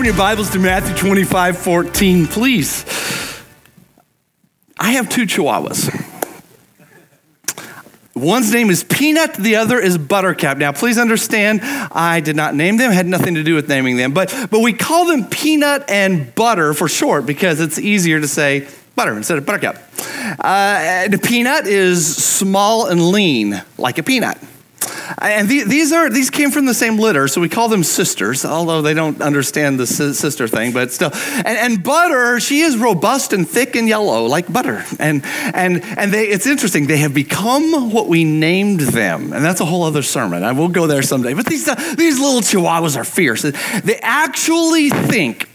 Open your Bibles to Matthew 25 14, please. I have two chihuahuas. One's name is Peanut, the other is Buttercup. Now, please understand, I did not name them, had nothing to do with naming them, but, but we call them Peanut and Butter for short because it's easier to say butter instead of Buttercup. Uh, the peanut is small and lean, like a peanut. And these are these came from the same litter, so we call them sisters, although they don't understand the sister thing, but still. And, and, butter, she is robust and thick and yellow, like butter. And and and they, it's interesting. They have become what we named them, and that's a whole other sermon. I will go there someday. But these uh, these little chihuahuas are fierce. They actually think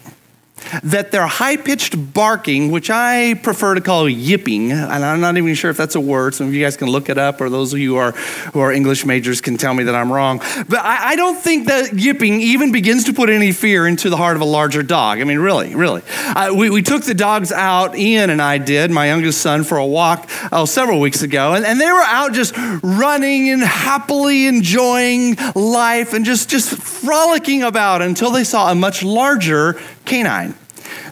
that their high pitched barking, which I prefer to call yipping, and I'm not even sure if that's a word. Some of you guys can look it up, or those of you who are, who are English majors can tell me that I'm wrong. But I, I don't think that yipping even begins to put any fear into the heart of a larger dog. I mean, really, really. Uh, we, we took the dogs out, Ian and I did, my youngest son, for a walk oh, several weeks ago, and, and they were out just running and happily enjoying life and just, just frolicking about until they saw a much larger canine.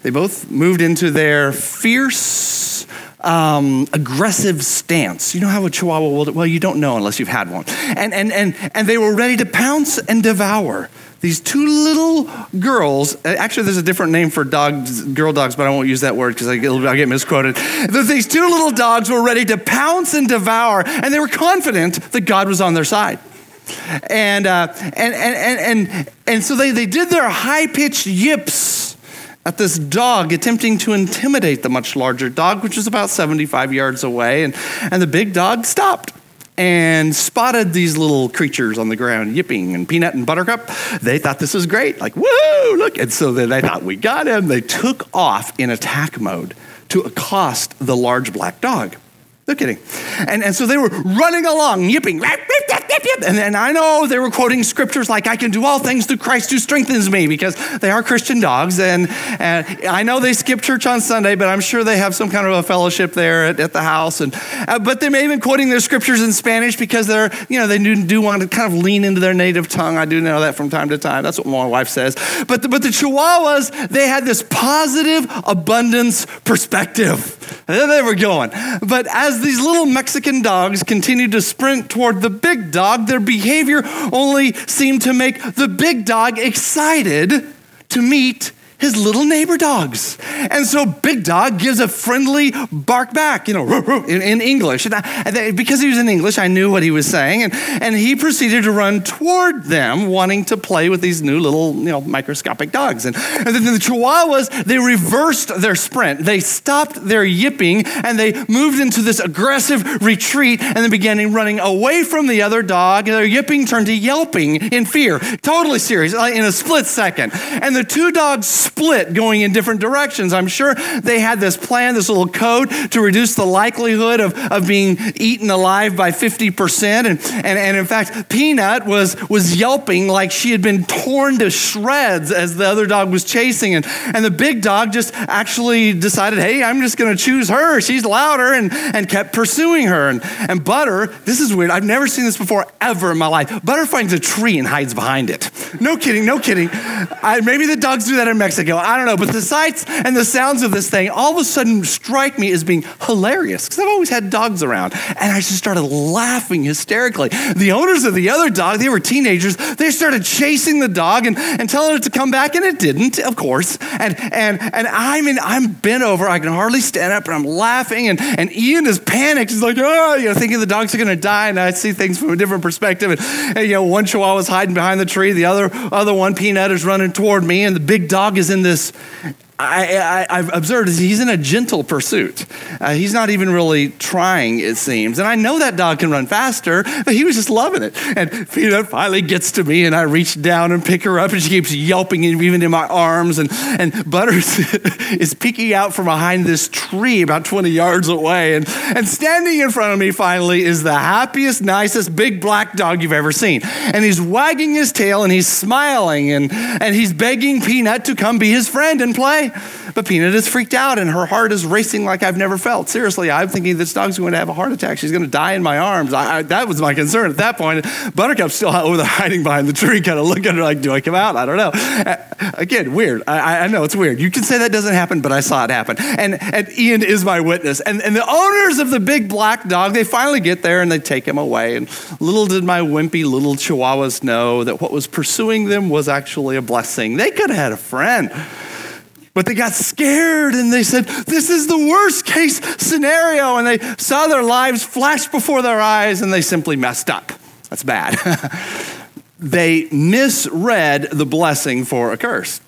They both moved into their fierce, um, aggressive stance. You know how a chihuahua will, well, you don't know unless you've had one. And, and, and, and they were ready to pounce and devour these two little girls. Actually, there's a different name for dogs, girl dogs, but I won't use that word because i'll get misquoted. These two little dogs were ready to pounce and devour, and they were confident that God was on their side. And, uh, and, and, and, and, and so they, they did their high pitched yips at this dog, attempting to intimidate the much larger dog, which was about 75 yards away. And, and the big dog stopped and spotted these little creatures on the ground yipping and peanut and buttercup they thought this was great like whoa look and so then they thought we got him they took off in attack mode to accost the large black dog no kidding. And, and so they were running along, yipping. And, and I know they were quoting scriptures like, I can do all things through Christ who strengthens me, because they are Christian dogs. And, and I know they skip church on Sunday, but I'm sure they have some kind of a fellowship there at, at the house. And, uh, but they may have been quoting their scriptures in Spanish because they're, you know, they do, do want to kind of lean into their native tongue. I do know that from time to time. That's what my wife says. But the, but the Chihuahuas, they had this positive abundance perspective. There they were going. But as as these little Mexican dogs continued to sprint toward the big dog, their behavior only seemed to make the big dog excited to meet his little neighbor dogs. And so Big Dog gives a friendly bark back, you know, in, in English. And, I, and because he was in English, I knew what he was saying. And, and he proceeded to run toward them, wanting to play with these new little, you know, microscopic dogs. And, and then the Chihuahuas, they reversed their sprint. They stopped their yipping and they moved into this aggressive retreat and then began running away from the other dog. And their yipping turned to yelping in fear. Totally serious, in a split second. And the two dogs split going in different directions. I'm sure they had this plan, this little code to reduce the likelihood of, of being eaten alive by 50%. And, and, and in fact, Peanut was, was yelping like she had been torn to shreds as the other dog was chasing. And, and the big dog just actually decided, hey, I'm just going to choose her. She's louder and, and kept pursuing her. And, and Butter, this is weird. I've never seen this before ever in my life. Butter finds a tree and hides behind it. No kidding, no kidding. I, maybe the dogs do that in Mexico ago. I don't know. But the sights and the sounds of this thing all of a sudden strike me as being hilarious because I've always had dogs around. And I just started laughing hysterically. The owners of the other dog, they were teenagers, they started chasing the dog and, and telling it to come back, and it didn't, of course. And and and I'm I'm bent over, I can hardly stand up, and I'm laughing, and, and Ian is panicked. He's like, oh, you know, thinking the dogs are gonna die, and I see things from a different perspective. And, and you know, one chihuahua's hiding behind the tree, the other other one peanut is running toward me, and the big dog is in this I, have observed is he's in a gentle pursuit. Uh, he's not even really trying, it seems. And I know that dog can run faster, but he was just loving it. And Peanut finally gets to me, and I reach down and pick her up, and she keeps yelping even in my arms. And, and Butters is peeking out from behind this tree about 20 yards away. And, and standing in front of me finally is the happiest, nicest big black dog you've ever seen. And he's wagging his tail and he's smiling and, and he's begging Peanut to come be his friend and play. But Peanut is freaked out and her heart is racing like I've never felt. Seriously, I'm thinking this dog's going to have a heart attack. She's going to die in my arms. I, I, that was my concern at that point. Buttercup's still over there hiding behind the tree, kind of looking at her like, do I come out? I don't know. Again, weird. I, I know it's weird. You can say that doesn't happen, but I saw it happen. And, and Ian is my witness. And, and the owners of the big black dog, they finally get there and they take him away. And little did my wimpy little chihuahuas know that what was pursuing them was actually a blessing. They could have had a friend. But they got scared and they said, This is the worst case scenario. And they saw their lives flash before their eyes and they simply messed up. That's bad. they misread the blessing for a curse.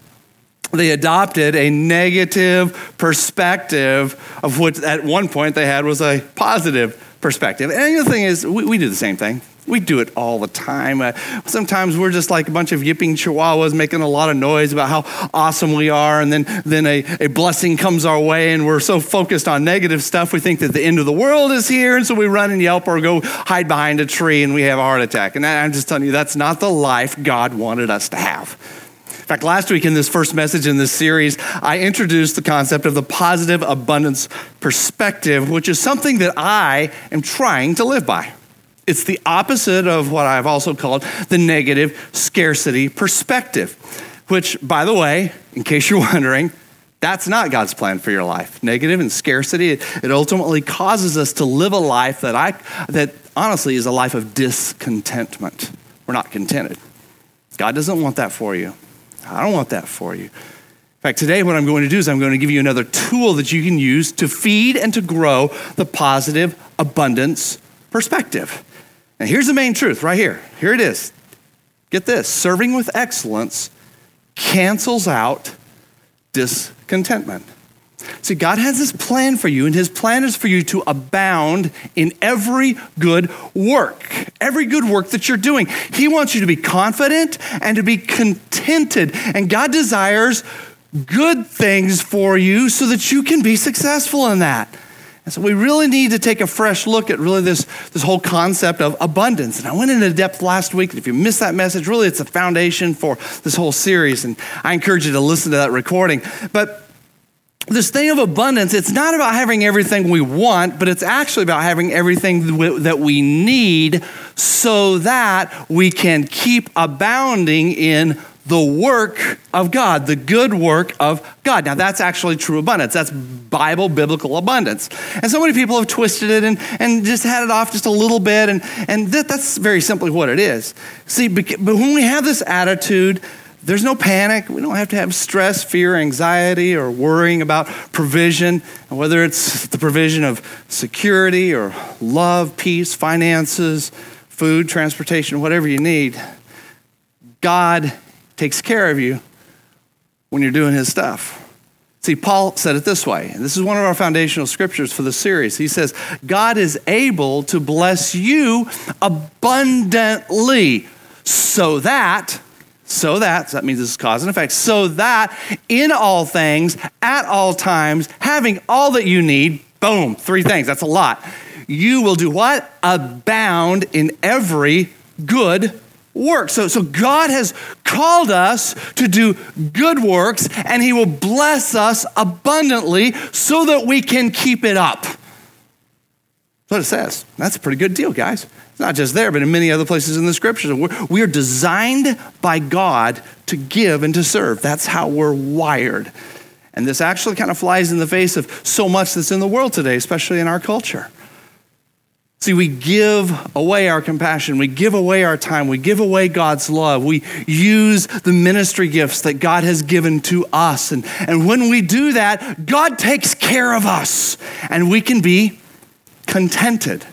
They adopted a negative perspective of what at one point they had was a positive perspective. And the thing is, we, we do the same thing. We do it all the time. Uh, sometimes we're just like a bunch of yipping chihuahuas making a lot of noise about how awesome we are, and then, then a, a blessing comes our way, and we're so focused on negative stuff, we think that the end of the world is here, and so we run and yelp or go hide behind a tree and we have a heart attack. And I'm just telling you, that's not the life God wanted us to have. In fact, last week in this first message in this series, I introduced the concept of the positive abundance perspective, which is something that I am trying to live by. It's the opposite of what I've also called the negative scarcity perspective, which, by the way, in case you're wondering, that's not God's plan for your life. Negative and scarcity, it ultimately causes us to live a life that I that honestly is a life of discontentment. We're not contented. God doesn't want that for you. I don't want that for you. In fact, today what I'm going to do is I'm going to give you another tool that you can use to feed and to grow the positive abundance perspective. And here's the main truth right here. Here it is. Get this serving with excellence cancels out discontentment. See, God has this plan for you, and His plan is for you to abound in every good work, every good work that you're doing. He wants you to be confident and to be contented. And God desires good things for you so that you can be successful in that. And so we really need to take a fresh look at really this, this whole concept of abundance. And I went into depth last week. If you missed that message, really it's a foundation for this whole series. And I encourage you to listen to that recording. But this thing of abundance, it's not about having everything we want, but it's actually about having everything that we need so that we can keep abounding in the work of God, the good work of God. Now, that's actually true abundance. That's Bible, biblical abundance. And so many people have twisted it and, and just had it off just a little bit, and, and that, that's very simply what it is. See, but when we have this attitude, there's no panic. We don't have to have stress, fear, anxiety, or worrying about provision, whether it's the provision of security or love, peace, finances, food, transportation, whatever you need. God takes care of you when you're doing his stuff. See, Paul said it this way, and this is one of our foundational scriptures for the series. He says, God is able to bless you abundantly so that, so that, so that means this is cause and effect, so that in all things, at all times, having all that you need, boom, three things, that's a lot. You will do what? Abound in every good work. So, so God has called us to do good works, and He will bless us abundantly so that we can keep it up. That's what it says. That's a pretty good deal, guys. It's not just there, but in many other places in the scriptures. We're, we are designed by God to give and to serve. That's how we're wired. And this actually kind of flies in the face of so much that's in the world today, especially in our culture. See, we give away our compassion, we give away our time, we give away God's love, we use the ministry gifts that God has given to us. And, and when we do that, God takes care of us, and we can be contented.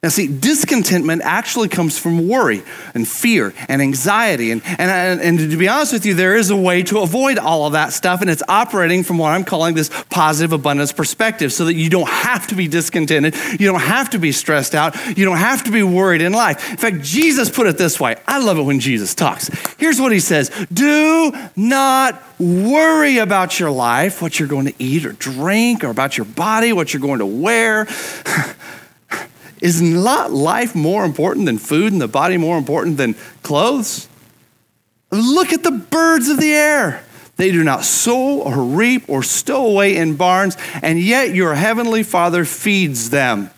Now, see, discontentment actually comes from worry and fear and anxiety. And, and, and, to be honest with you, there is a way to avoid all of that stuff, and it's operating from what I'm calling this positive abundance perspective so that you don't have to be discontented. You don't have to be stressed out. You don't have to be worried in life. In fact, Jesus put it this way I love it when Jesus talks. Here's what he says Do not worry about your life, what you're going to eat or drink, or about your body, what you're going to wear. Is not life more important than food and the body more important than clothes? Look at the birds of the air. They do not sow or reap or stow away in barns, and yet your heavenly Father feeds them.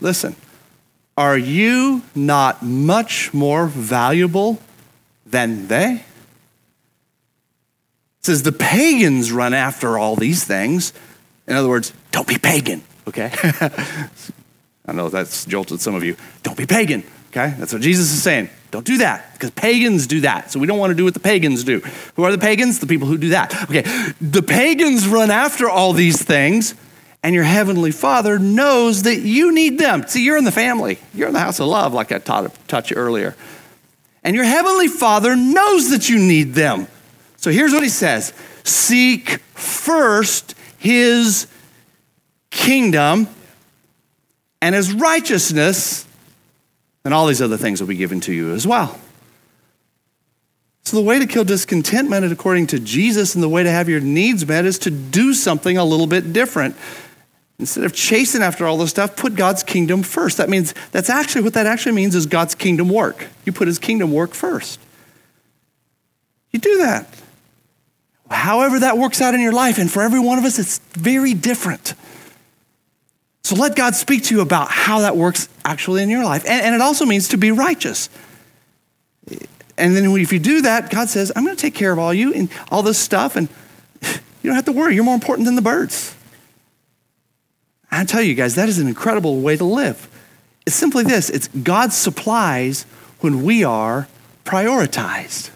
Listen, are you not much more valuable than they? It says the pagans run after all these things. In other words, don't be pagan, okay? I know that's jolted some of you. Don't be pagan, okay? That's what Jesus is saying. Don't do that because pagans do that. So we don't want to do what the pagans do. Who are the pagans? The people who do that. Okay, the pagans run after all these things, and your heavenly Father knows that you need them. See, you're in the family, you're in the house of love, like I taught, taught you earlier. And your heavenly Father knows that you need them. So here's what he says Seek first his kingdom and his righteousness and all these other things will be given to you as well. So, the way to kill discontentment, according to Jesus, and the way to have your needs met is to do something a little bit different. Instead of chasing after all this stuff, put God's kingdom first. That means, that's actually what that actually means is God's kingdom work. You put his kingdom work first. You do that. However, that works out in your life, and for every one of us, it's very different. So let God speak to you about how that works actually in your life. And, and, it also means to be righteous. And then if you do that, God says, I'm going to take care of all you and all this stuff, and you don't have to worry. You're more important than the birds. I tell you guys, that is an incredible way to live. It's simply this it's God supplies when we are prioritized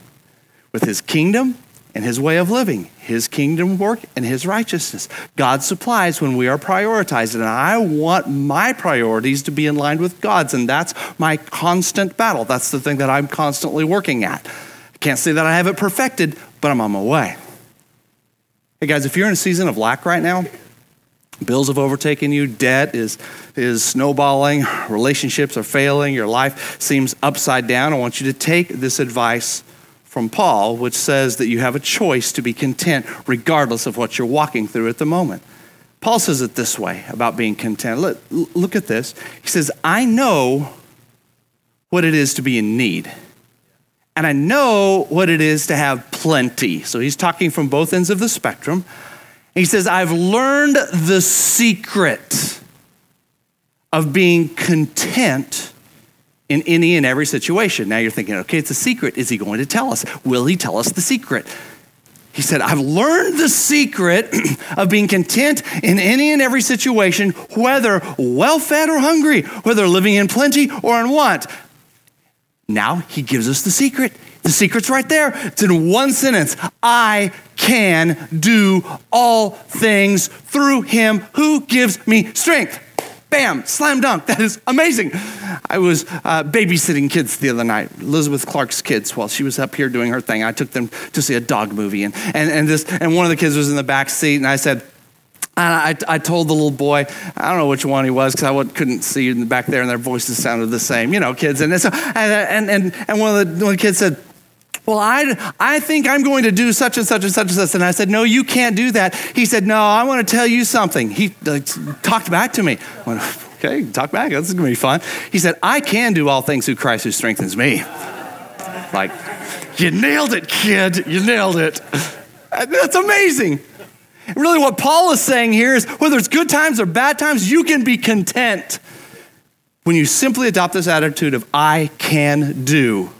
with his kingdom and his way of living, his kingdom work, and his righteousness. God supplies when we are prioritized. And I want my priorities to be in line with God's. And that's my constant battle. That's the thing that I'm constantly working at. I can't say that I have it perfected, but I'm on my way. Hey guys, if you're in a season of lack right now, bills have overtaken you, debt is, is snowballing, relationships are failing, your life seems upside down, I want you to take this advice from Paul, which says that you have a choice to be content regardless of what you're walking through at the moment. Paul says it this way about being content. Look, look at this. He says, I know what it is to be in need. And I know what it is to have plenty. So he's talking from both ends of the spectrum. He says, I've learned the secret of being content in any and every situation. Now you're thinking, okay, it's a secret. Is he going to tell us? Will he tell us the secret? He said, I've learned the secret of being content in any and every situation, whether well fed or hungry, whether living in plenty or in want. Now he gives us the secret. The secret's right there. It's in one sentence I can do all things through him who gives me strength. Bam, slam dunk. That is amazing. I was uh, babysitting kids the other night, Elizabeth Clark's kids, while she was up here doing her thing. I took them to see a dog movie, and, and, and, this, and one of the kids was in the back seat, and I said, I, I, told the little boy, I don't know which one he was because I couldn't see in the back there, and their voices sounded the same, you know, kids. And, so, and, and, and one, of the, one of the kids said, well, I, I think I'm going to do such and such and such and such. And I said, No, you can't do that. He said, No, I want to tell you something. He talked back to me. Went, okay, talk back. This is going to be fun. He said, I can do all things through Christ who strengthens me. Like, you nailed it, kid. You nailed it. That's amazing. Really, what Paul is saying here is whether it's good times or bad times, you can be content when you simply adopt this attitude of, I can do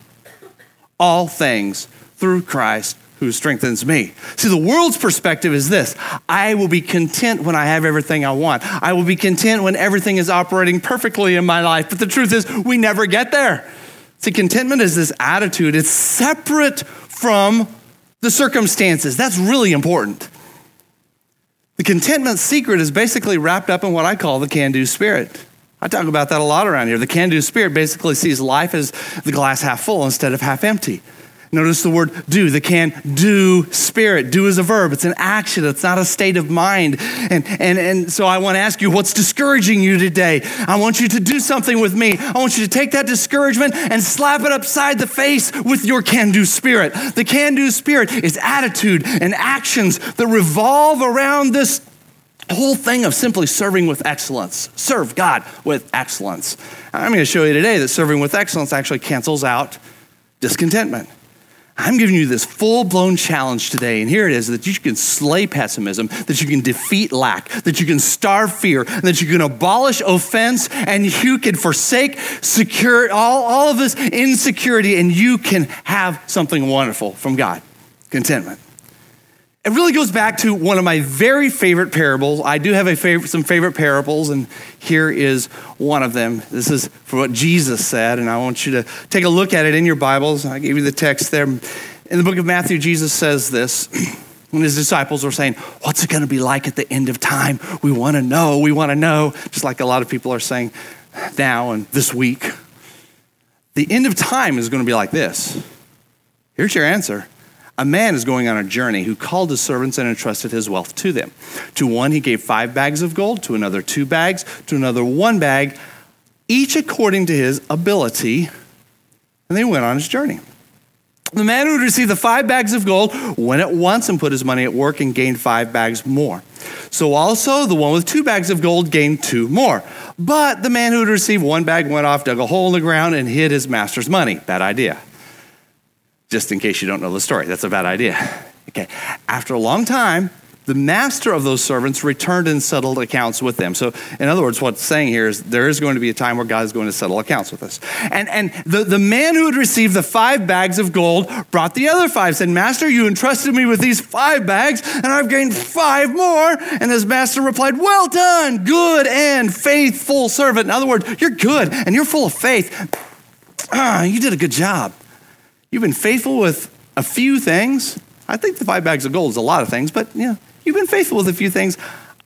all things through Christ who strengthens me. See, the world's perspective is this I will be content when I have everything I want. I will be content when everything is operating perfectly in my life. But the truth is, we never get there. See, contentment is this attitude, it's separate from the circumstances. That's really important. The contentment secret is basically wrapped up in what I call the can do spirit. I talk about that a lot around here. The can do spirit basically sees life as the glass half full instead of half empty. Notice the word do, the can do spirit. Do is a verb, it's an action, it's not a state of mind. And, and, and so I want to ask you what's discouraging you today? I want you to do something with me. I want you to take that discouragement and slap it upside the face with your can do spirit. The can do spirit is attitude and actions that revolve around this whole thing of simply serving with excellence. Serve God with excellence. I'm going to show you today that serving with excellence actually cancels out discontentment. I'm giving you this full blown challenge today, and here it is that you can slay pessimism, that you can defeat lack, that you can starve fear, that you can abolish offense, and you can forsake secure, all, all of this insecurity, and you can have something wonderful from God contentment. It really goes back to one of my very favorite parables. I do have favorite, some favorite parables, and here is one of them. This is for what Jesus said, and I want you to take a look at it in your Bibles. I gave you the text there. In the book of Matthew, Jesus says this when his disciples were saying, What's it going to be like at the end of time? We want to know, we want to know, just like a lot of people are saying now and this week. The end of time is going to be like this. Here's your answer a man is going on a journey who called his servants and entrusted his wealth to them. To one, he gave five bags of gold, to another, two bags, to another, one bag, each according to his ability. And they went on his journey. The man who had received the five bags of gold went at once and put his money at work and gained five bags more. So also the one with two bags of gold gained two more. But the man who had received one bag went off, dug a hole in the ground, and hid his master's money. Bad idea just in case you don't know the story. That's a bad idea. Okay. After a long time, the master of those servants returned and settled accounts with them. So, in other words, what's saying here is there is going to be a time where God is going to settle accounts with us. And, and the, the man who had received the five bags of gold brought the other five, said, Master, you entrusted me with these five bags, and I've gained five more. And his master replied, Well done, good and faithful servant. In other words, you're good and you're full of faith. Ah, you did a good job. You've been faithful with a few things. I think the five bags of gold is a lot of things, but yeah, you've been faithful with a few things.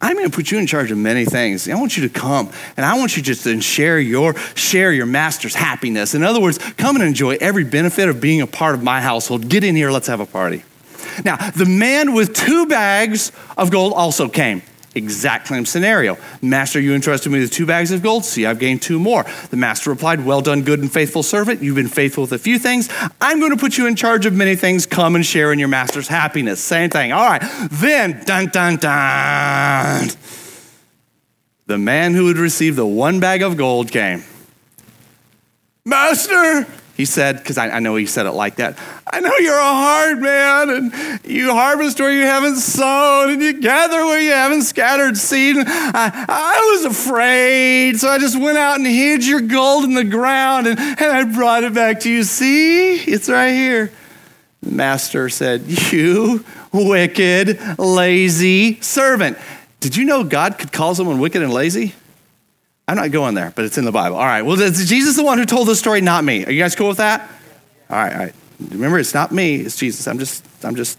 I'm going to put you in charge of many things. I want you to come and I want you just to share your share your master's happiness. In other words, come and enjoy every benefit of being a part of my household. Get in here, let's have a party. Now, the man with two bags of gold also came. Exact same scenario. Master, you entrusted me with two bags of gold. See, I've gained two more. The master replied, Well done, good and faithful servant. You've been faithful with a few things. I'm going to put you in charge of many things. Come and share in your master's happiness. Same thing. All right. Then, dun, dun, dun. The man who had received the one bag of gold came. Master, he said, because I, I, know he said it like that. I know you're a hard man, and you harvest where you haven't sown, and you gather where you haven't scattered seed. I, I was afraid, so I just went out and hid your gold in the ground, and, and I brought it back to you. See, it's right here. The master said, You wicked, lazy servant. Did you know God could call someone wicked and lazy? I'm not going there, but it's in the Bible. All right. Well, Jesus is Jesus the one who told the story, not me? Are you guys cool with that? All right. All right. Remember, it's not me. It's Jesus. I'm just, I'm just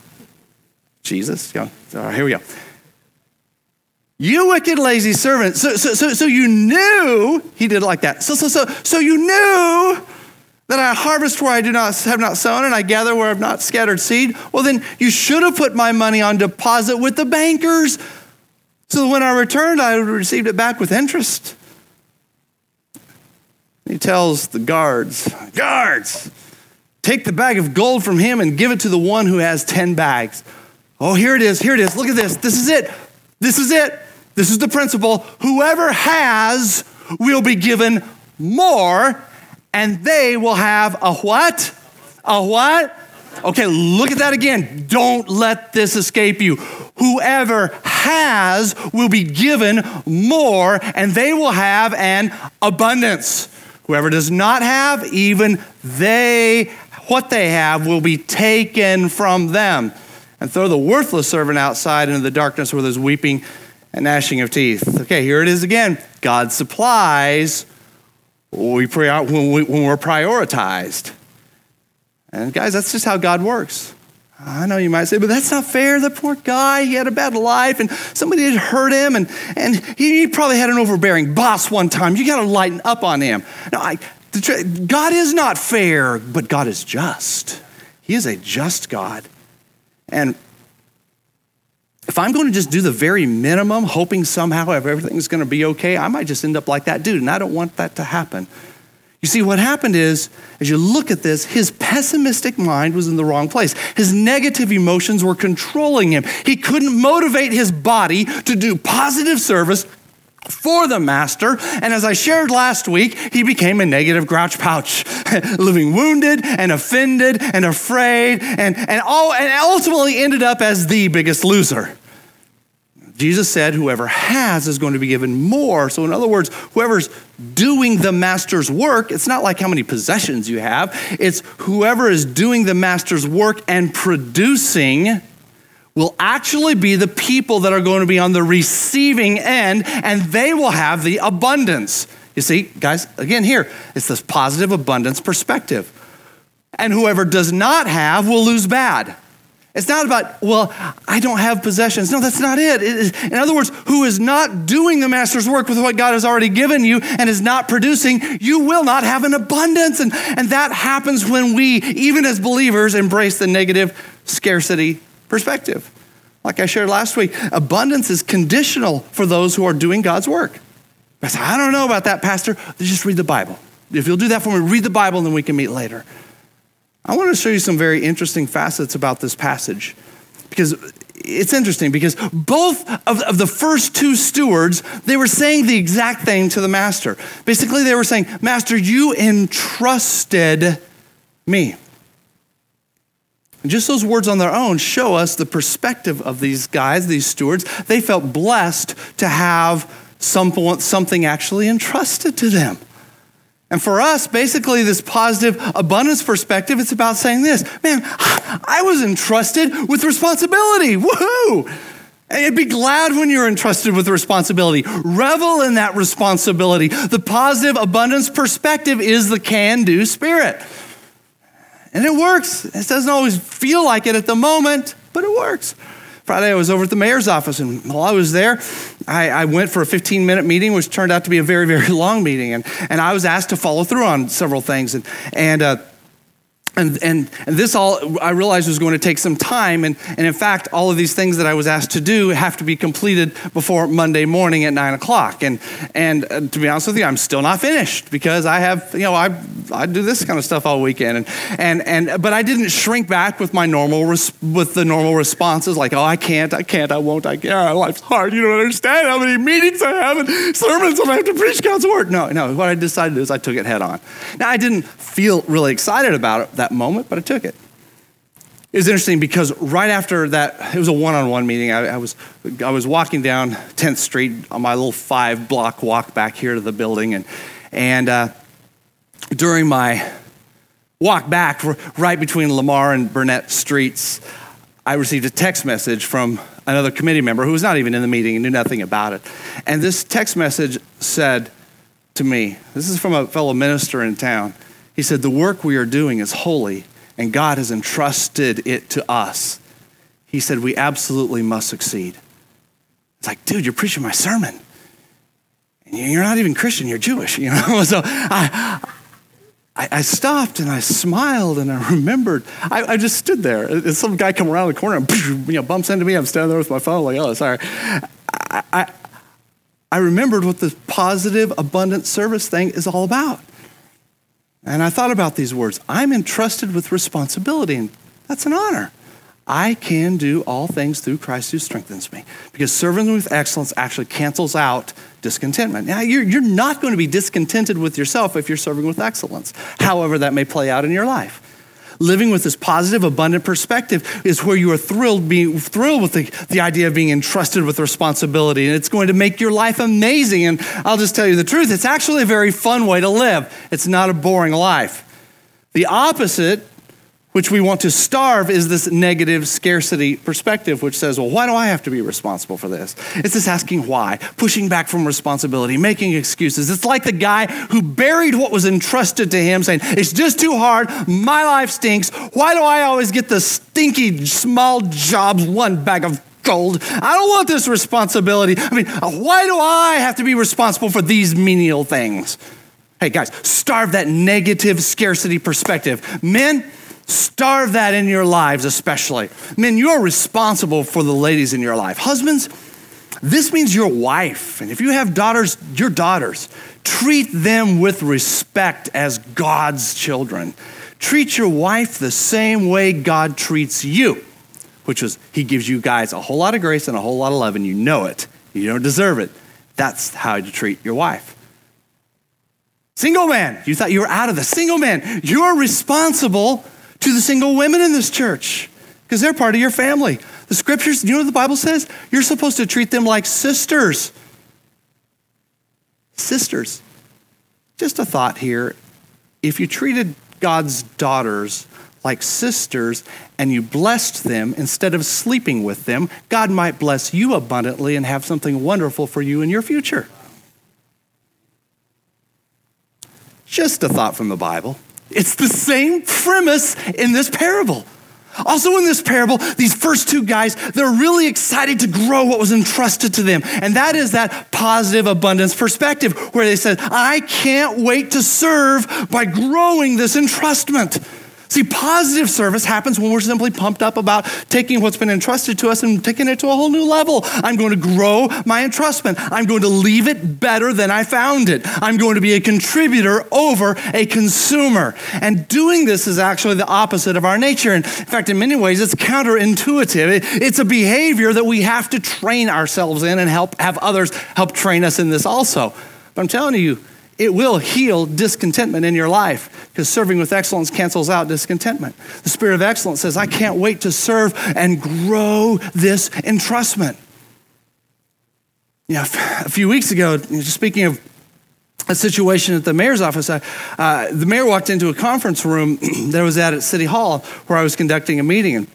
Jesus. Yeah. All right, here we go. You wicked, lazy servant. So, so, so, so you knew he did it like that. So, so, so, so you knew that I harvest where I do not have not sown, and I gather where I've not scattered seed. Well, then you should have put my money on deposit with the bankers, so when I returned, I received it back with interest. He tells the guards, Guards, take the bag of gold from him and give it to the one who has 10 bags. Oh, here it is. Here it is. Look at this. This is it. This is it. This is the principle. Whoever has will be given more, and they will have a what? A what? Okay, look at that again. Don't let this escape you. Whoever has will be given more, and they will have an abundance. Whoever does not have, even they, what they have, will be taken from them. And throw the worthless servant outside into the darkness where there's weeping and gnashing of teeth. Okay, here it is again. God supplies we when, we, when we're prioritized. And guys, that's just how God works. I know you might say, but that's not fair. The poor guy, he had a bad life and somebody had hurt him and, and he probably had an overbearing boss one time. You got to lighten up on him. Now, I, God is not fair, but God is just. He is a just God. And if I'm going to just do the very minimum, hoping somehow everything's going to be okay, I might just end up like that dude, and I don't want that to happen. You see, what happened is, as you look at this, his pessimistic mind was in the wrong place. His negative emotions were controlling him. He couldn't motivate his body to do positive service for the master. And as I shared last week, he became a negative grouch pouch. living wounded and offended and afraid, and, and, all, and ultimately ended up as the biggest loser. Jesus said, Whoever has is going to be given more. So, in other words, whoever's doing the master's work, it's not like how many possessions you have, it's whoever is doing the master's work and producing will actually be the people that are going to be on the receiving end, and they will have the abundance. You see, guys, again, here, it's this positive abundance perspective. And whoever does not have will lose bad. It's not about, well, I don't have possessions. No, that's not it. it is, in other words, who is not doing the master's work with what God has already given you and is not producing, you will not have an abundance. And, and that happens when we, even as believers, embrace the negative scarcity perspective. Like I shared last week, abundance is conditional for those who are doing God's work. I said, I don't know about that, Pastor. Just read the Bible. If you'll do that for me, read the Bible and then we can meet later. I want to show you some very interesting facets about this passage because it's interesting because both of, of, the first two stewards they were saying the exact thing to the master. Basically they were saying master you entrusted me. And just those words on their own show us the perspective of these guys these stewards. They felt blessed to have something actually entrusted to them and for us, basically, this positive abundance perspective, it's about saying this man, I was entrusted with responsibility. Woohoo! And be glad when you're entrusted with responsibility. Revel in that responsibility. The positive abundance perspective is the can do spirit. And it works. It doesn't always feel like it at the moment, but it works. Friday, I was over at the mayor's office, and while I was there, I, I, went for a 15 minute meeting, which turned out to be a very, very long meeting. And, and I was asked to follow through on several things. And, and uh, and, and, and this all I realized was going to take some time. And, and in fact, all of these things that I was asked to do have to be completed before Monday morning at nine o'clock. And, and uh, to be honest with you, I'm still not finished because I have, you know, I, I do this kind of stuff all weekend. And, and, and, but I didn't shrink back with my normal, res- with the normal responses like, oh, I can't, I can't, I won't, I can't. Life's hard. You don't understand how many meetings I have and sermons I have to preach God's word. No, no, what I decided is I took it head on. Now, I didn't feel really excited about it that moment, but I took it. It was interesting because right after that, it was a one-on-one meeting. I, I, was I was walking down 10th Street on my little five-block walk back here to the building, and and uh, during my walk back, right between Lamar and Burnett Streets, I received a text message from another committee member who was not even in the meeting and knew nothing about it. And this text message said to me, "This is from a fellow minister in town." He said, The work we are doing is holy, and God has entrusted it to us. He said, We absolutely must succeed. It's like, dude, you're preaching my sermon. And you're not even Christian, you're Jewish, you know? so I, I, stopped and I smiled and I remembered. I, I, just stood there. Some guy come around the corner and you know, bumps into me. I'm standing there with my phone, like, oh, sorry. I, I, I remembered what the positive, abundant service thing is all about. And I thought about these words I'm entrusted with responsibility, and that's an honor. I can do all things through Christ who strengthens me. Because serving with excellence actually cancels out discontentment. Now, you're, you're not going to be discontented with yourself if you're serving with excellence, however, that may play out in your life living with this positive, abundant perspective is where you are thrilled, being thrilled with the, the idea of being entrusted with responsibility. And it's going to make your life amazing. And I'll just tell you the truth, it's actually a very fun way to live. It's not a boring life. The opposite which we want to starve is this negative scarcity perspective, which says, well, why do I have to be responsible for this? It's this asking why, pushing back from responsibility, making excuses. It's like the guy who buried what was entrusted to him, saying, it's just too hard. My life stinks. Why do I always get the stinky small jobs, one bag of gold? I don't want this responsibility. I mean, uh, why do I have to be responsible for these menial things? Hey, guys, starve that negative scarcity perspective. Men, Starve that in your lives, especially. Men, you're responsible for the ladies in your life. Husbands, this means your wife. And if you have daughters, your daughters. Treat them with respect as God's children. Treat your wife the same way God treats you, which is He gives you guys a whole lot of grace and a whole lot of love, and you know it. You don't deserve it. That's how to treat your wife. Single man, you thought you were out of the single man. You're responsible to the single women in this church because they're part of your family. The scriptures, you know what the Bible says? You're supposed to treat them like sisters. Sisters. Just a thought here. If you treated God's daughters like sisters and you blessed them instead of sleeping with them, God might bless you abundantly and have something wonderful for you in your future. Just a thought from the Bible. It's the same premise in this parable. Also, in this parable, these first two guys, they're really excited to grow what was entrusted to them. And that is that positive abundance perspective where they said, I can't wait to serve by growing this entrustment. See, positive service happens when we're simply pumped up about taking what's been entrusted to us and taking it to a whole new level. I'm going to grow my entrustment. I'm going to leave it better than I found it. I'm going to be a contributor over a consumer. And doing this is actually the opposite of our nature. And in fact, in many ways, it's counterintuitive. It's a behavior that we have to train ourselves in and help have others help train us in this also. But I'm telling you, it will heal discontentment in your life because serving with excellence cancels out discontentment. The spirit of excellence says, I can't wait to serve and grow this entrustment. Know, a few weeks ago, speaking of a situation at the mayor's office, uh, the mayor walked into a conference room that I was at at City Hall where I was conducting a meeting. And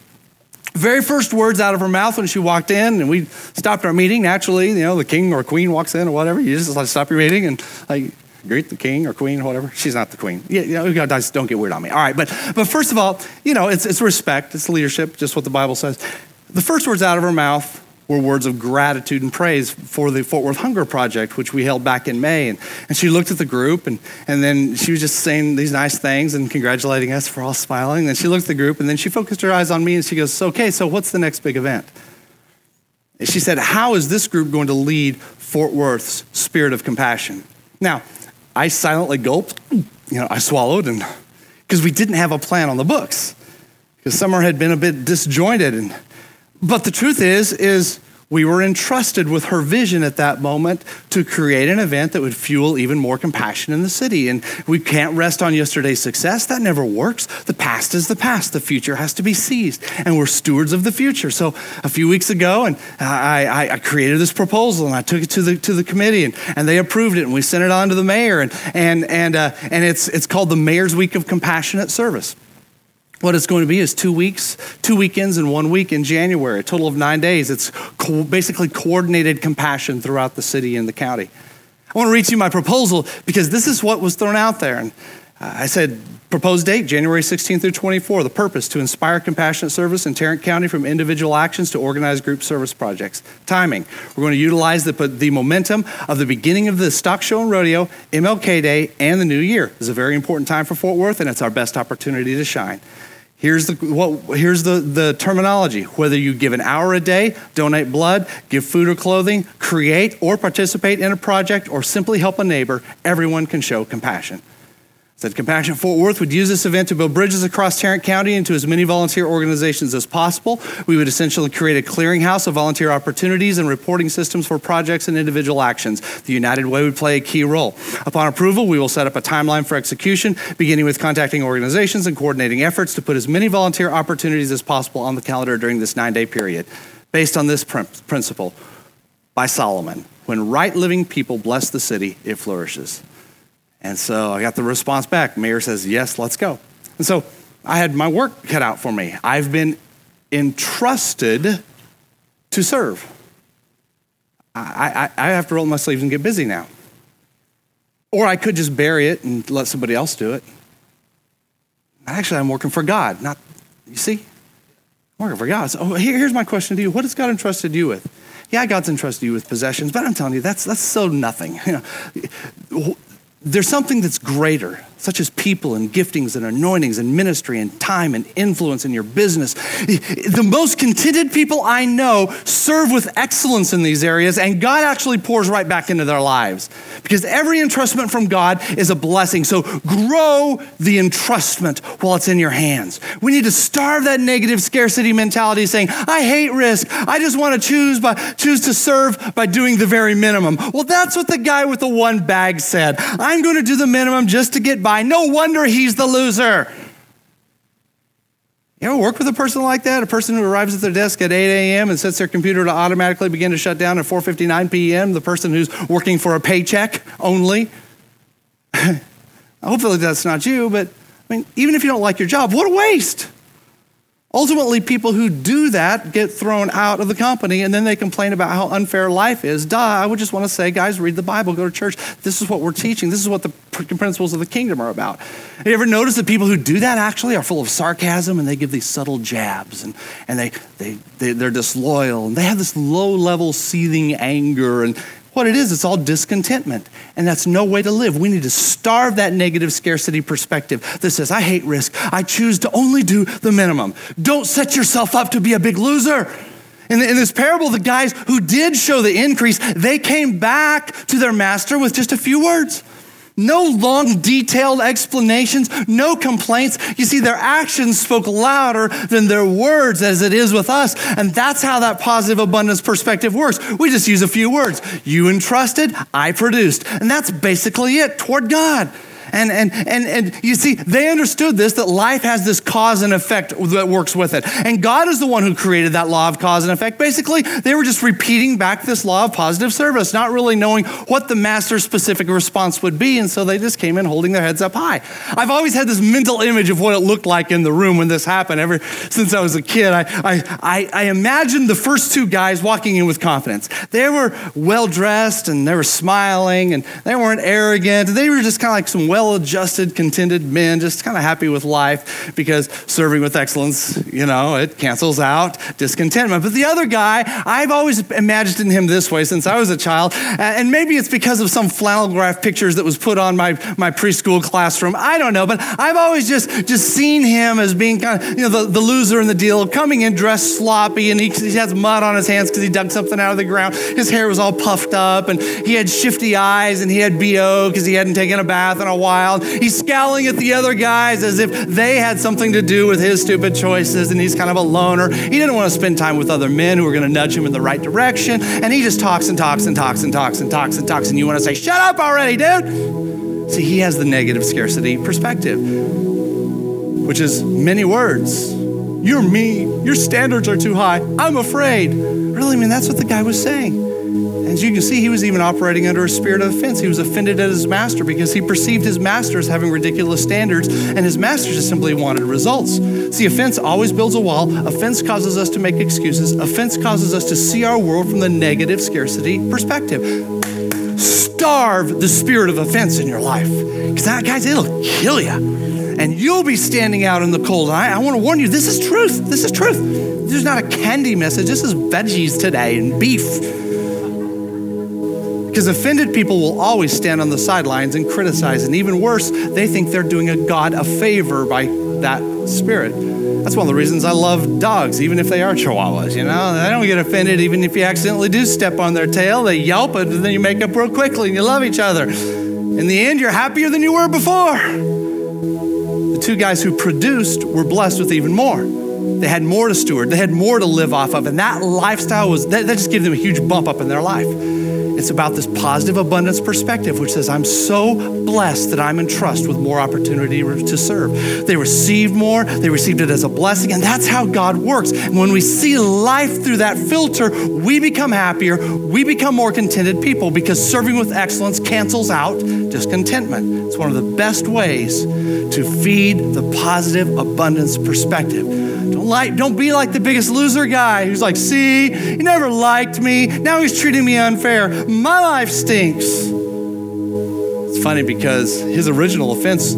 very first words out of her mouth when she walked in, and we stopped our meeting naturally. You know, the king or queen walks in or whatever. You just like stop your meeting and like greet the king or queen or whatever. She's not the queen. Yeah, you know, guys, don't get weird on me. All right, but but first of all, you know, it's it's respect, it's leadership, just what the Bible says. The first words out of her mouth were words of gratitude and praise for the Fort Worth Hunger Project, which we held back in May. And, and she looked at the group, and, and then she was just saying these nice things and congratulating us for all smiling. And then she looked at the group, and then she focused her eyes on me, and she goes, Okay, so what's the next big event? And she said, How is this group going to lead Fort Worth's spirit of compassion? Now, I silently gulped, you know, I swallowed, and because we didn't have a plan on the books, because summer had been a bit disjointed. And, but the truth is, is we were entrusted with her vision at that moment to create an event that would fuel even more compassion in the city. And we can't rest on yesterday's success. That never works. The past is the past. The future has to be seized. And we're stewards of the future. So a few weeks ago, and I, I, I created this proposal and I took it to the, to the committee and, and they approved it and we sent it on to the mayor. And, and, and, uh, and it's, it's called the Mayor's Week of Compassionate Service. What it's going to be is two weeks, two weekends, and one week in January, a total of nine days. It's co- basically coordinated compassion throughout the city and the county. I want to read to you my proposal because this is what was thrown out there. And uh, I said, proposed date, January 16th through 24. The purpose, to inspire compassionate service in Tarrant County from individual actions to organized group service projects. Timing, we're going to utilize the, the momentum of the beginning of the stock show and rodeo, MLK Day, and the new year. This is a very important time for Fort Worth, and it's our best opportunity to shine. Here's the, what, here's the, the terminology. Whether you give an hour a day, donate blood, give food or clothing, create or participate in a project, or simply help a neighbor, everyone can show compassion. Said Compassion Fort Worth would use this event to build bridges across Tarrant County into as many volunteer organizations as possible. We would essentially create a clearinghouse of volunteer opportunities and reporting systems for projects and individual actions. The United Way would play a key role. Upon approval, we will set up a timeline for execution, beginning with contacting organizations and coordinating efforts to put as many volunteer opportunities as possible on the calendar during this nine day period. Based on this principle by Solomon, when right living people bless the city, it flourishes. And so I got the response back. Mayor says, Yes, let's go. And so I had my work cut out for me. I've been entrusted to serve. I, I, I have to roll my sleeves and get busy now. Or I could just bury it and let somebody else do it. Actually, I'm working for God, not, you see? I'm working for God. So oh, here, here's my question to you What has God entrusted you with? Yeah, God's entrusted you with possessions, but I'm telling you, that's, that's so nothing. You know, there's something that's greater such as people and giftings and anointings and ministry and time and influence in your business. The most contented people I know serve with excellence in these areas, and God actually pours right back into their lives because every entrustment from God is a blessing. So grow the entrustment while it's in your hands. We need to starve that negative scarcity mentality saying, I hate risk. I just want to choose by choose to serve by doing the very minimum. Well, that's what the guy with the one bag said. I'm going to do the minimum just to get by. No wonder he's the loser. You ever work with a person like that? A person who arrives at their desk at 8 a.m. and sets their computer to automatically begin to shut down at 4:59 p.m. The person who's working for a paycheck only. Hopefully that's not you, but I mean, even if you don't like your job, what a waste. Ultimately, people who do that get thrown out of the company and then they complain about how unfair life is. Duh, I would just want to say, guys, read the Bible, go to church. This is what we're teaching. This is what the principles of the kingdom are about. You ever noticed that people who do that actually are full of sarcasm and they give these subtle jabs and, and they, they, they, they're disloyal and they have this low level seething anger and what it is, it's all discontentment. And that's no way to live. We need to starve that negative scarcity perspective that says, I hate risk. I choose to only do the minimum. Don't set yourself up to be a big loser. In, in this parable, the guys who did show the increase, they came back to their master with just a few words. No long, detailed explanations, no complaints. You see, their actions spoke louder than their words, as it is with us. And that's how that positive abundance perspective works. We just use a few words. You entrusted, I produced. And that's basically it toward God. And, and, and, and you see, they understood this that life has this cause and effect that works with it. And God is the one who created that law of cause and effect. Basically, they were just repeating back this law of positive service, not really knowing what the master's specific response would be. And so they just came in holding their heads up high. I've always had this mental image of what it looked like in the room when this happened ever since I was a kid. I, I, I, I imagined the first two guys walking in with confidence. They were well dressed and they were smiling and they weren't arrogant. They were just kind of like some well well adjusted, contented men, just kind of happy with life because serving with excellence, you know, it cancels out discontentment. But the other guy, I've always imagined him this way since I was a child. And maybe it's because of some flannel graph pictures that was put on my, my preschool classroom. I don't know. But I've always just, just seen him as being kind of, you know, the, the loser in the deal, coming in dressed sloppy and he, he has mud on his hands because he dug something out of the ground. His hair was all puffed up and he had shifty eyes and he had BO because he hadn't taken a bath in a while He's scowling at the other guys as if they had something to do with his stupid choices, and he's kind of a loner. He didn't want to spend time with other men who were going to nudge him in the right direction, and he just talks and talks and talks and talks and talks and talks, and you want to say, Shut up already, dude. See, he has the negative scarcity perspective, which is many words. You're me. Your standards are too high. I'm afraid. Really, I mean, that's what the guy was saying. As you can see, he was even operating under a spirit of offense. He was offended at his master because he perceived his master as having ridiculous standards, and his master just simply wanted results. See, offense always builds a wall. Offense causes us to make excuses. Offense causes us to see our world from the negative scarcity perspective. Starve the spirit of offense in your life. Because that, guys, it'll kill you. And you'll be standing out in the cold. I, I want to warn you, this is truth. This is truth. There's not a candy message. This is veggies today and beef. Because offended people will always stand on the sidelines and criticize. And even worse, they think they're doing a God a favor by that spirit. That's one of the reasons I love dogs, even if they are chihuahuas. You know, they don't get offended even if you accidentally do step on their tail. They yelp and then you make up real quickly and you love each other. In the end, you're happier than you were before. The two guys who produced were blessed with even more. They had more to steward, they had more to live off of, and that lifestyle was that, that just gave them a huge bump up in their life. It's about this positive abundance perspective, which says, I'm so blessed that I'm in trust with more opportunity to serve. They received more, they received it as a blessing, and that's how God works. And when we see life through that filter, we become happier, we become more contented people because serving with excellence cancels out discontentment. It's one of the best ways to feed the positive abundance perspective. Don't, like, don't be like the biggest loser guy who's like, see, he never liked me. Now he's treating me unfair. My life stinks. It's funny because his original offense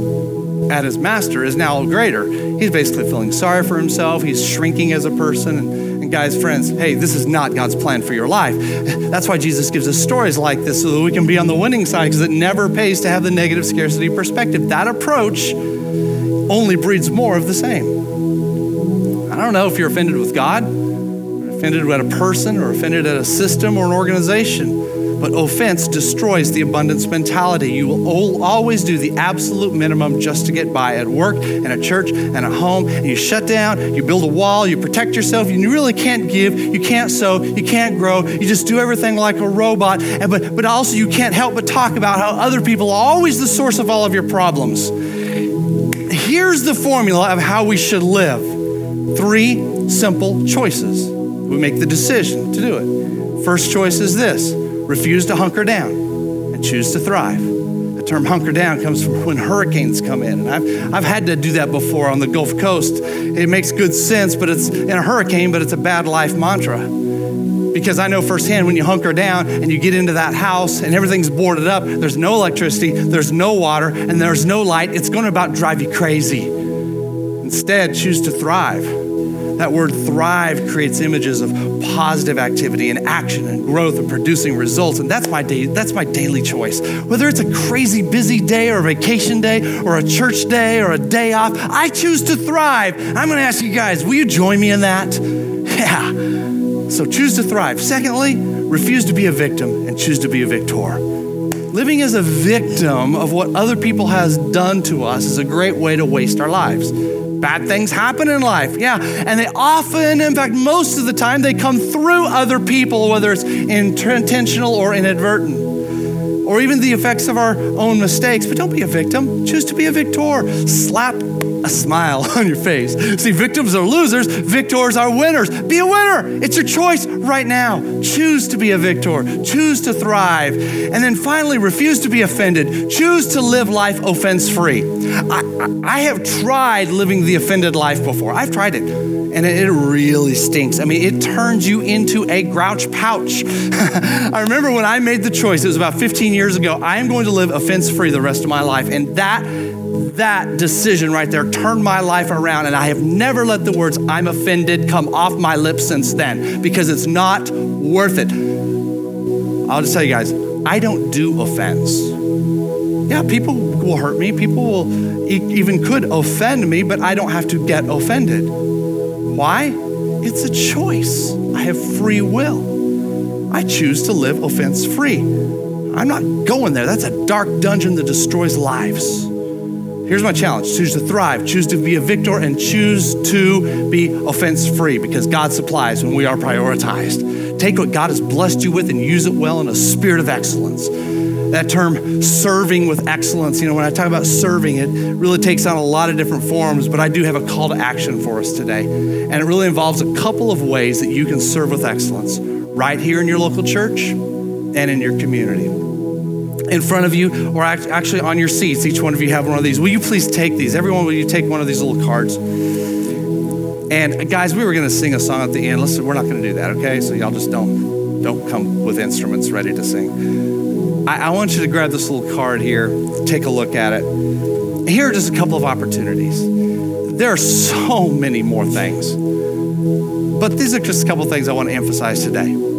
at his master is now greater. He's basically feeling sorry for himself. He's shrinking as a person. And, And guys, friends, hey, this is not God's plan for your life. That's why Jesus gives us stories like this so that we can be on the winning side because it never pays to have the negative scarcity perspective. That approach only breeds more of the same. I don't know if you're offended with God, offended at a person, or offended at a system or an organization. But offense destroys the abundance mentality. You will always do the absolute minimum just to get by at work and at church and at home. And you shut down, you build a wall, you protect yourself. You really can't give, you can't sow, you can't grow. You just do everything like a robot. And, but, but also, you can't help but talk about how other people are always the source of all of your problems. Here's the formula of how we should live three simple choices. We make the decision to do it. First choice is this refuse to hunker down and choose to thrive. The term hunker down comes from when hurricanes come in. And I've, I've had to do that before on the Gulf Coast. It makes good sense, but it's in a hurricane, but it's a bad life mantra. Because I know firsthand when you hunker down and you get into that house and everything's boarded up, there's no electricity, there's no water, and there's no light, it's going to about drive you crazy. Instead, choose to thrive. That word thrive creates images of positive activity and action and growth and producing results. And that's my day, that's my daily choice. Whether it's a crazy busy day or a vacation day or a church day or a day off, I choose to thrive. I'm going to ask you guys, will you join me in that? Yeah. So choose to thrive. Secondly, refuse to be a victim and choose to be a victor. Living as a victim of what other people has done to us is a great way to waste our lives. Bad things happen in life, yeah. And they often, in fact, most of the time, they come through other people, whether it's intentional or inadvertent, or even the effects of our own mistakes. But don't be a victim, choose to be a victor. Slap a smile on your face. See, victims are losers, victors are winners. Be a winner. It's your choice right now. Choose to be a victor, choose to thrive. And then finally, refuse to be offended. Choose to live life offense free. I, I have tried living the offended life before, I've tried it and it really stinks. I mean, it turns you into a grouch pouch. I remember when I made the choice, it was about 15 years ago, I am going to live offense free the rest of my life. And that that decision right there turned my life around, and I have never let the words I'm offended come off my lips since then because it's not worth it. I'll just tell you guys, I don't do offense. Yeah, people will hurt me, people will even could offend me, but I don't have to get offended. Why? It's a choice. I have free will. I choose to live offense free. I'm not going there. That's a dark dungeon that destroys lives. Here's my challenge choose to thrive, choose to be a victor, and choose to be offense free because God supplies when we are prioritized. Take what God has blessed you with and use it well in a spirit of excellence. That term serving with excellence, you know, when I talk about serving, it really takes on a lot of different forms, but I do have a call to action for us today. And it really involves a couple of ways that you can serve with excellence right here in your local church and in your community in front of you or actually on your seats. Each one of you have one of these. Will you please take these? Everyone, will you take one of these little cards? And uh, guys, we were going to sing a song at the end. Listen, we're not going to do that, okay? So y'all just don't don't come with instruments ready to sing. I, I want you to grab this little card here, take a look at it. Here are just a couple of opportunities. There are so many more things, but these are just a couple of things I want to emphasize today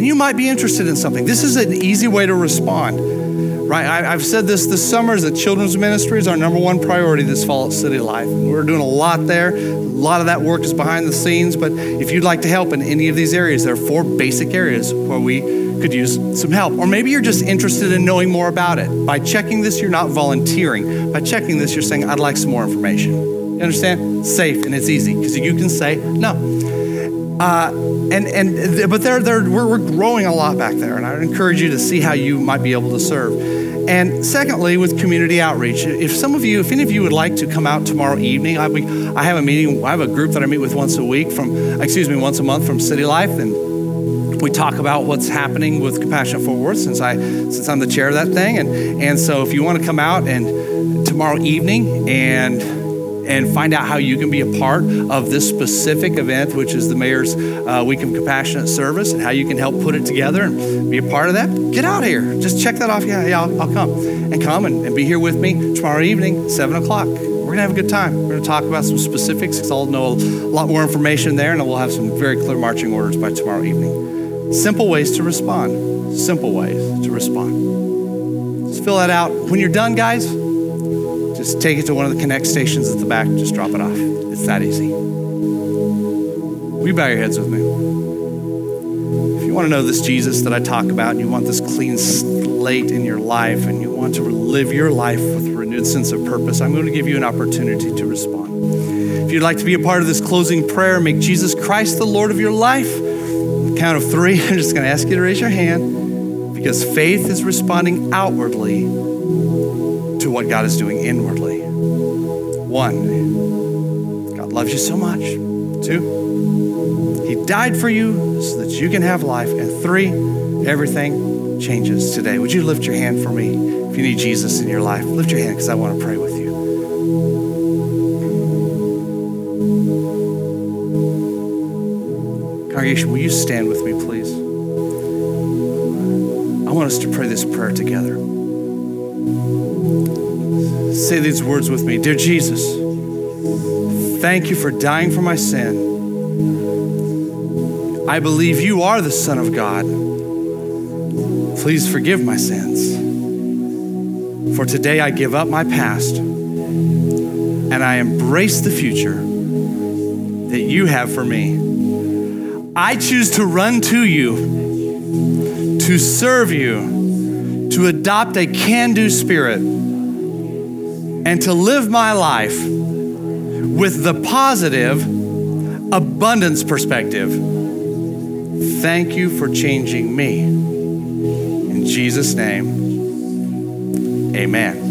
and you might be interested in something. This is an easy way to respond, right? I, have said this this summer is that children's ministry is our number one priority this fall at City Life. We're doing a lot there. A lot of that work is behind the scenes, but if you'd like to help in any of these areas, there are four basic areas where we could use some help. Or maybe you're just interested in knowing more about it. By checking this, you're not volunteering. By checking this, you're saying, I'd like some more information. You understand? Safe and it's easy because you can say no. Uh, and and but they're, they're, we're, we're growing a lot back there, and I would encourage you to see how you might be able to serve. And secondly, with community outreach, if some of you, if any of you would like to come out tomorrow evening, I, we, I have a meeting. I have a group that I meet with once a week from, excuse me, once a month from City Life, and we talk about what's happening with Compassion Fort Worth since I since I'm the chair of that thing. And and so if you want to come out and tomorrow evening and and find out how you can be a part of this specific event, which is the Mayor's uh, Week of Compassionate Service, and how you can help put it together and be a part of that, get out here. Just check that off. Yeah, yeah, I'll, I'll come. And come and, and be here with me tomorrow evening, 7 o'clock. We're going to have a good time. We're going to talk about some specifics because I'll know a lot more information there, and we'll have some very clear marching orders by tomorrow evening. Simple ways to respond. Simple ways to respond. Just fill that out. When you're done, guys, just take it to one of the connect stations at the back. Just drop it off. It's that easy. Will you bow your heads with me? If you want to know this Jesus that I talk about, and you want this clean slate in your life, and you want to live your life with a renewed sense of purpose, I'm going to give you an opportunity to respond. If you'd like to be a part of this closing prayer, make Jesus Christ the Lord of your life, count of three, I'm just going to ask you to raise your hand because faith is responding outwardly what God is doing inwardly. One, God loves you so much. Two, He died for you so that you can have life. And three, everything changes today. Would you lift your hand for me if you need Jesus in your life? Lift your hand because I want to pray with you. Congregation, will you stand with me, please? I want us to pray this prayer together. Say these words with me Dear Jesus, thank you for dying for my sin. I believe you are the Son of God. Please forgive my sins. For today I give up my past and I embrace the future that you have for me. I choose to run to you, to serve you, to adopt a can do spirit, and to live my life with the positive abundance perspective. Thank you for changing me. In Jesus' name, amen.